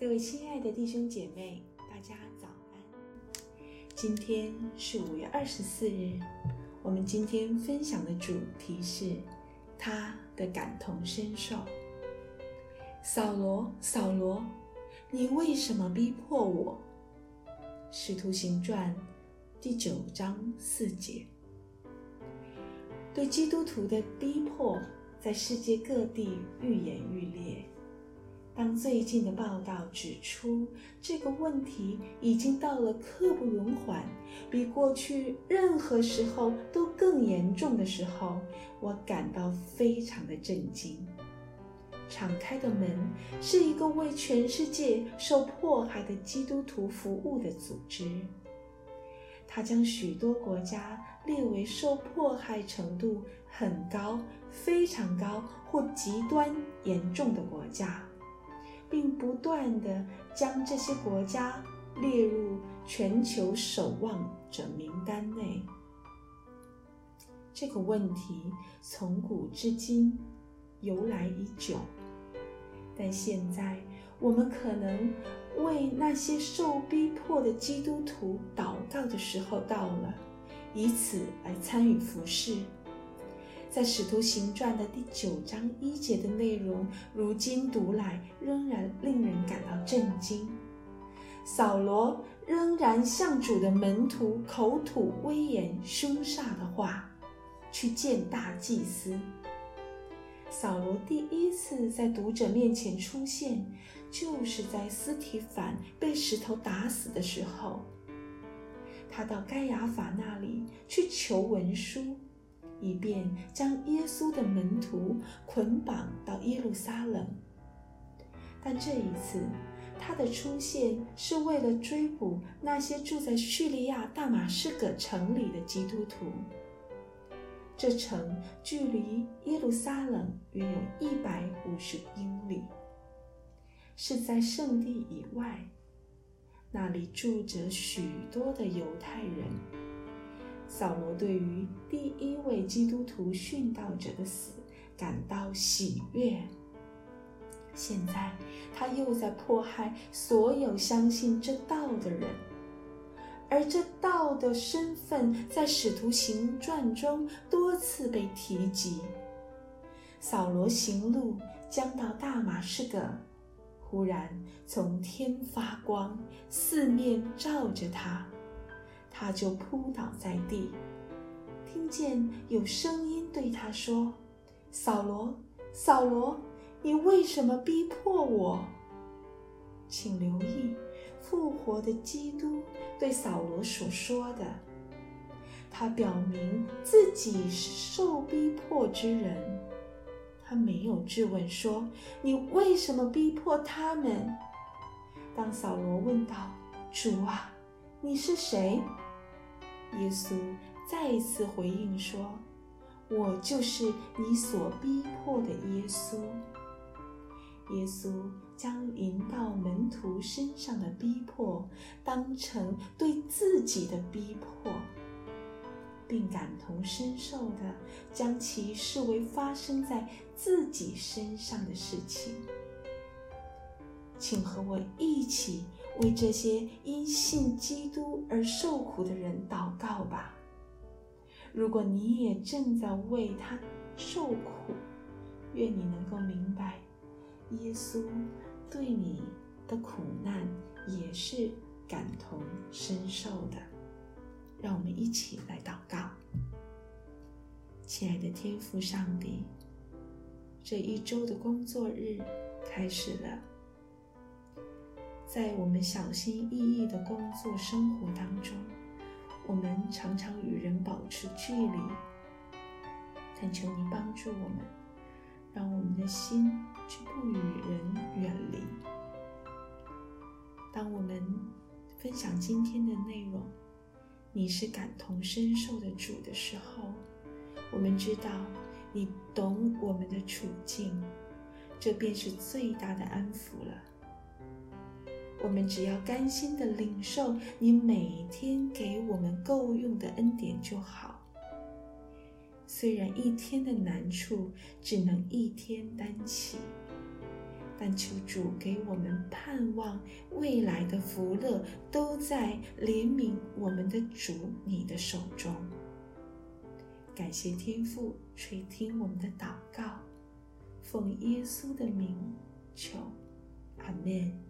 各位亲爱的弟兄姐妹，大家早安。今天是五月二十四日，我们今天分享的主题是他的感同身受。扫罗，扫罗，你为什么逼迫我？使徒行传第九章四节。对基督徒的逼迫，在世界各地愈演愈烈。当最近的报道指出这个问题已经到了刻不容缓、比过去任何时候都更严重的时候，我感到非常的震惊。敞开的门是一个为全世界受迫害的基督徒服务的组织。他将许多国家列为受迫害程度很高、非常高或极端严重的国家，并不断地将这些国家列入全球守望者名单内。这个问题从古至今由来已久，但现在我们可能。为那些受逼迫的基督徒祷告的时候到了，以此来参与服饰。在《使徒行传》的第九章一节的内容，如今读来仍然令人感到震惊。扫罗仍然向主的门徒口吐威严凶煞的话，去见大祭司。扫罗第一次在读者面前出现，就是在斯提凡被石头打死的时候。他到该亚法那里去求文书，以便将耶稣的门徒捆绑到耶路撒冷。但这一次，他的出现是为了追捕那些住在叙利亚大马士革城里的基督徒。这城距离耶路撒冷约有一百五十英里，是在圣地以外，那里住着许多的犹太人。扫罗对于第一位基督徒殉道者的死感到喜悦，现在他又在迫害所有相信这道的人。而这道的身份在《使徒行传》中多次被提及。扫罗行路将到大马士革，忽然从天发光，四面照着他，他就扑倒在地，听见有声音对他说：“扫罗，扫罗，你为什么逼迫我？”请留意。复活的基督对扫罗所说的，他表明自己是受逼迫之人。他没有质问说：“你为什么逼迫他们？”当扫罗问道：“主啊，你是谁？”耶稣再一次回应说：“我就是你所逼迫的耶稣。”耶稣将临到门徒身上的逼迫当成对自己的逼迫，并感同身受地将其视为发生在自己身上的事情。请和我一起为这些因信基督而受苦的人祷告吧。如果你也正在为他受苦，愿你能够明白。耶稣对你的苦难也是感同身受的，让我们一起来祷告。亲爱的天父上帝，这一周的工作日开始了，在我们小心翼翼的工作生活当中，我们常常与人保持距离，但求你帮助我们。让我们的心去不与人远离。当我们分享今天的内容，你是感同身受的主的时候，我们知道你懂我们的处境，这便是最大的安抚了。我们只要甘心的领受你每天给我们够用的恩典就好。虽然一天的难处只能一天担起，但求主给我们盼望未来的福乐，都在怜悯我们的主你的手中。感谢天父垂听我们的祷告，奉耶稣的名求，阿门。